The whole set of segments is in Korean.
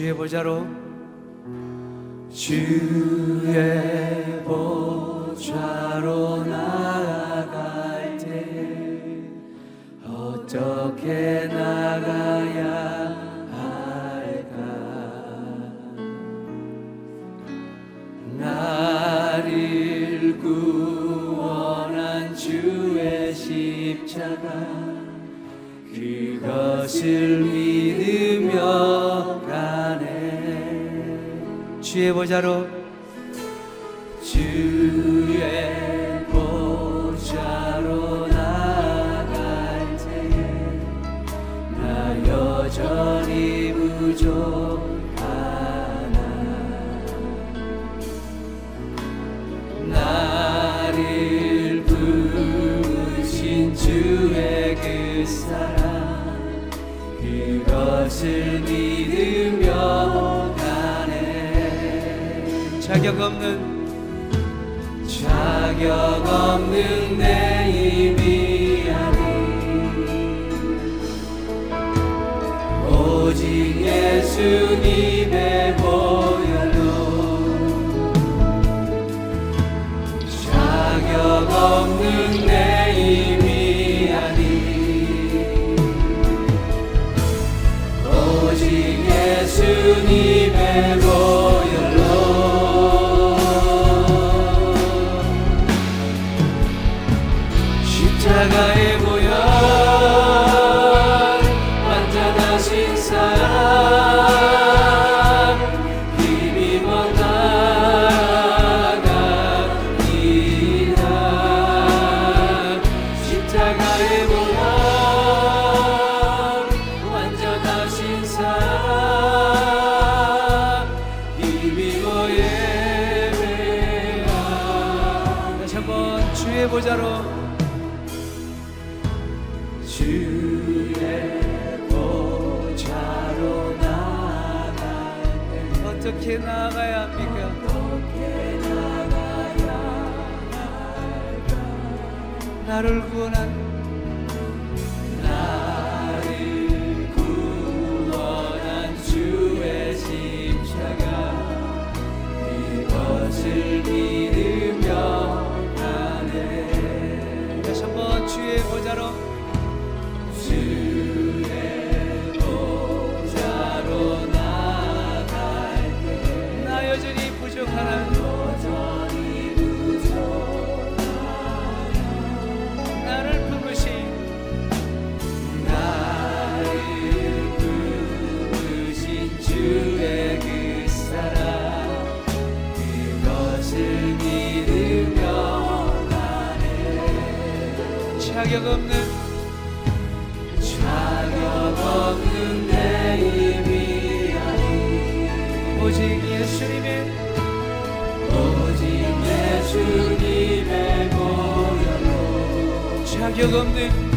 주의 보좌로. 주의 보좌로 나아갈 때 어떻게 나가야 할까? 나를 구원한 주의 십자가 그것을 주의 보자로. 주. 자격 없는 자격 없는 내 입이 아니 오직 예수님. जगाए 어떻게 나아가야 합니까? 어떻게 나가야 할까? 나를 구원한 주님의 모양으로 자격 없는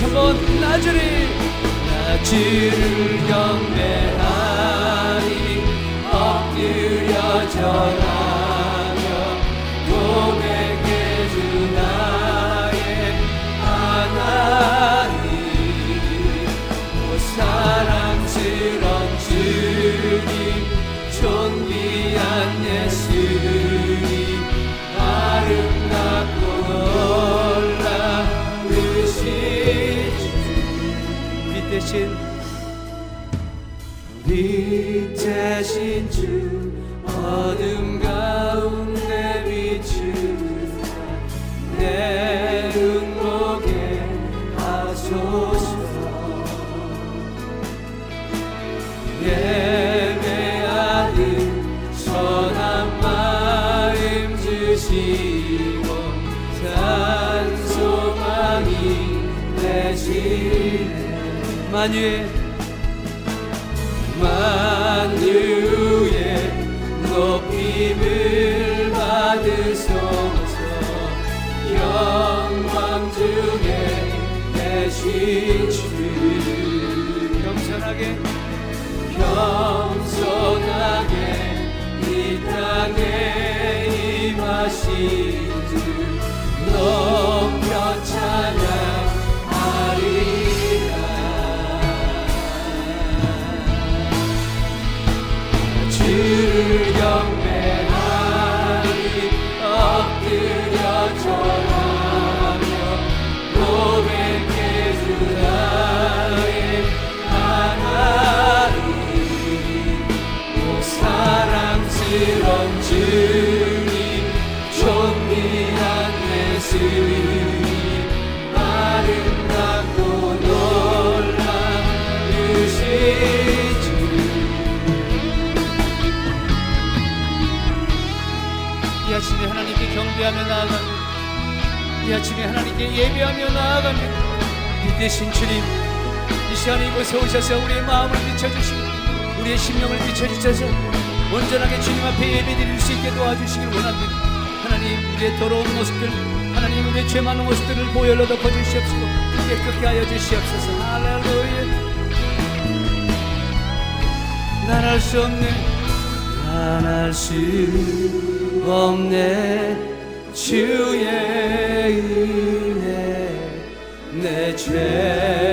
다시 한번 나주리 나주를 경배하 대신 빛 대신 주 어둠 만유의 만유의 높임을 받으소서 영광 중에 계신 주. 겸손하게 겸손하게 이 땅에 임하신 주. 높 아침에 하나님께 경배하며 나아갑니다 이 아침에 하나님께 예배하며 나아갑니다 빛 대신 주님 이 시간에 이곳에 오셔서 우리의 마음을 비춰주시고 우리의 심령을 비춰주셔서 온전하게 주님 앞에 예배 드릴 수 있게 도와주시길 원합니다. 하나님 우리의 더러운 모습들 하나님 우리의 죄 많은 모습들을 보혈로 덮어주시옵시고 깨끗게 하여 주시옵소서. 할렐루야. 난할수 없네. 난할 수 없네. 주의 은혜 내죄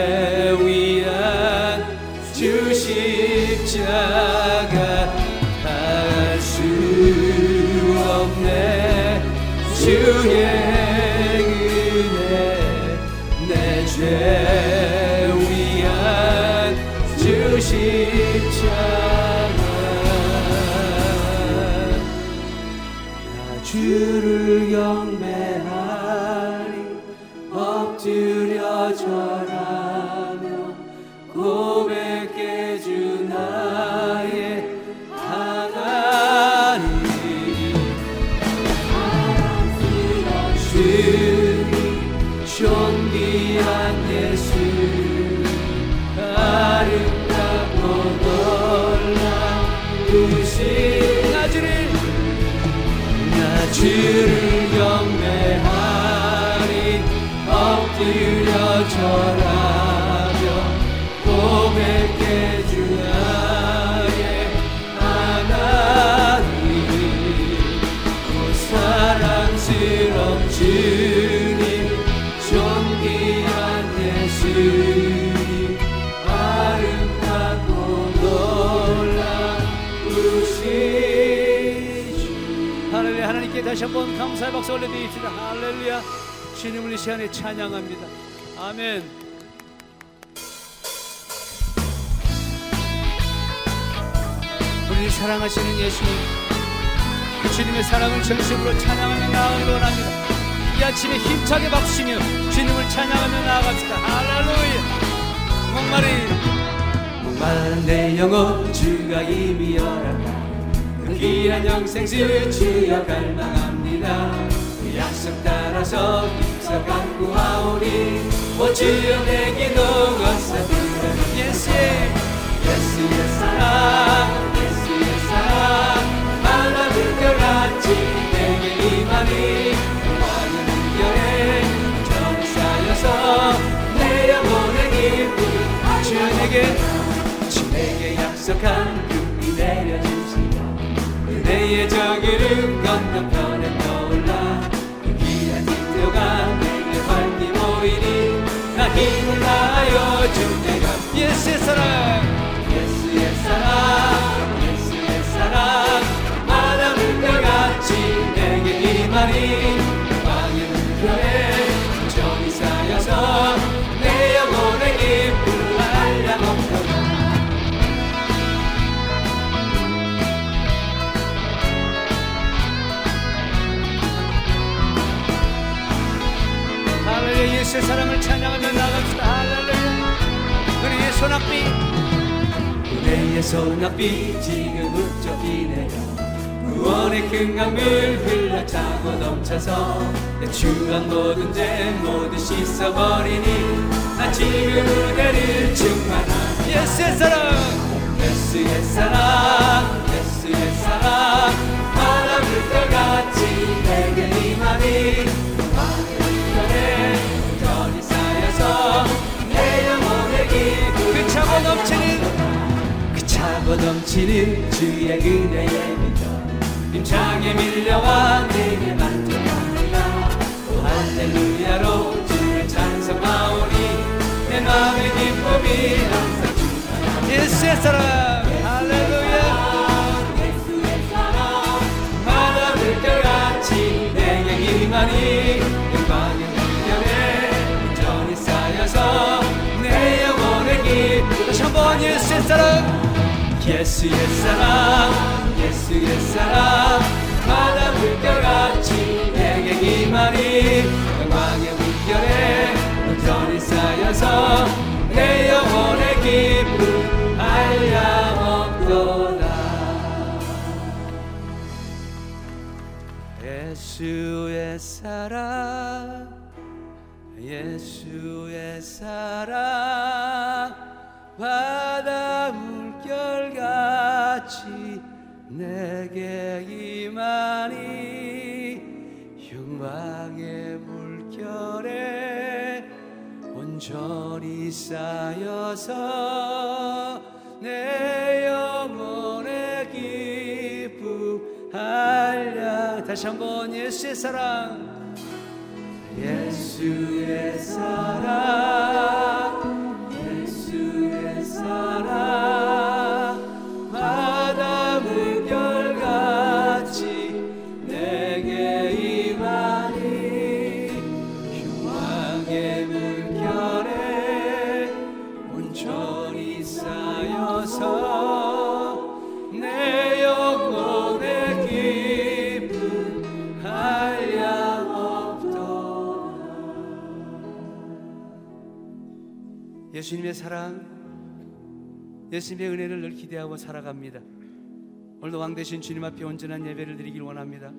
엎드려 절하며 고백해 주나 한번 감사의 박수 올려드립시다. 할렐루야. 주님을 이 시간에 찬양합니다. 아멘. 우리를 사랑하시는 예수님 그 주님의 사랑을 전심으로 찬양하며 나아가기 원합니다. 이 아침에 힘차게 박수치며 주님을 찬양하며 나아갑시다. 할렐루야. 목마른. 목마른 내 영혼 주가 이미 열었다 그 귀한 영생수 주여 갈망합니다. 그 약속 따라서 힘써 와오니 오 주여 내 기도 어서 들으 예수의 사랑 예수의 사랑. 하나 불결같이 내게 임하니 저 기름 건너편에 떠올라 그 귀한 기표가 내게 밝히 보이니 나 힘을 다하여 주내가 예수의 사랑. 예수의 사랑 예수의 사랑. 바람을 같이 내게 임하니 소낙비 지금 내려 구원의 큰 강물 흘러 차고 넘쳐서 내 추한 모든 죄 모두 씻어버리니 나 지금 은혜를 충만한 예수의 사랑 넘치는 주의 은혜의 믿음. 힘차게 밀려와 내게 만족합니다 또 할렐루야로 주를 찬송하오니 내 마음의 기쁨이 항상 충만합니다 예수의 사랑. 할렐루야. 예수의 사랑. 바람을 껴같이 내게 임하니 영광의 물결에 온전히 쌓여서 내 영혼의 기쁨 다시 한번 예수의 사랑 예수의 사랑 예수의 사랑. 바람을 껴같이 내게 임하니 영광의 물결에 온전히 쌓여서 내 영혼의 기쁨 알려먹도다. 예수의 사랑 예수의 사랑 온전히 쌓여서 내 영혼의 기쁨 알려 다시 한번 예수의 사랑. 예수의 사랑 예수님의 은혜를 늘 기대하고 살아갑니다. 오늘도 왕 대신 주님 앞에 온전한 예배를 드리길 원합니다.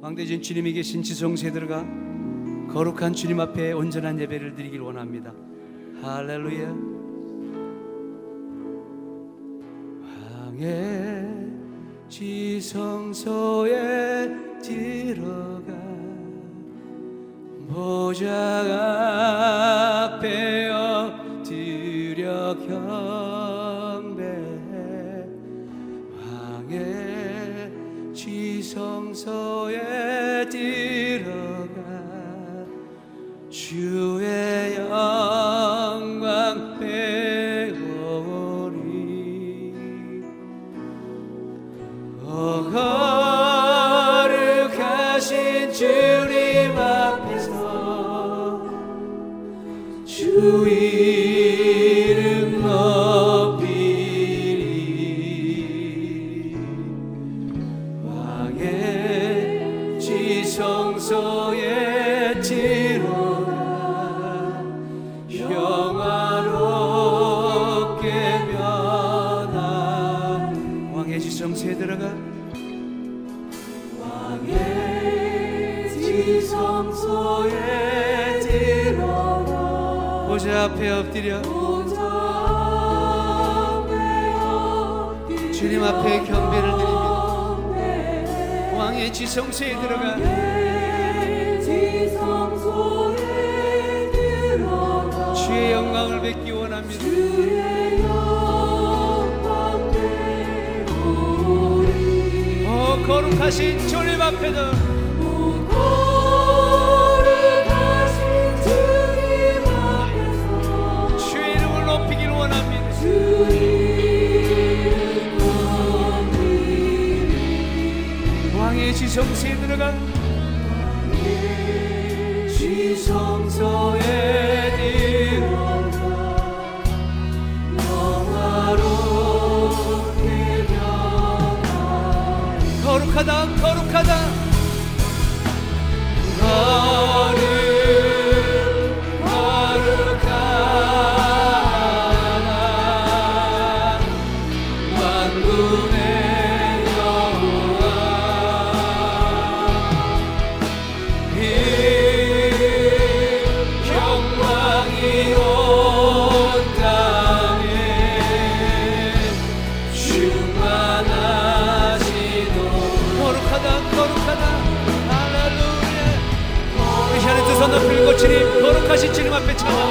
왕 대신 주님이 계신 들어가 거룩한 주님 앞에 온전한 예배를 드리길 원합니다. 할렐루야. 왕의 지성소에 들어가 보좌 앞에 엎드려 경 성소에 들어가 주의 앞에 엎드려. 주님 앞에 경배를 드립니다. 왕의 지성소에 들어가. 주의 영광을 뵙기 원합니다. 거룩하신 주님 앞에도 정세에 들어간 지성소에 들어가 영화롭게 변하리 거룩하다 거룩하다. 아. 하시니 거룩하신 주님 앞에 참아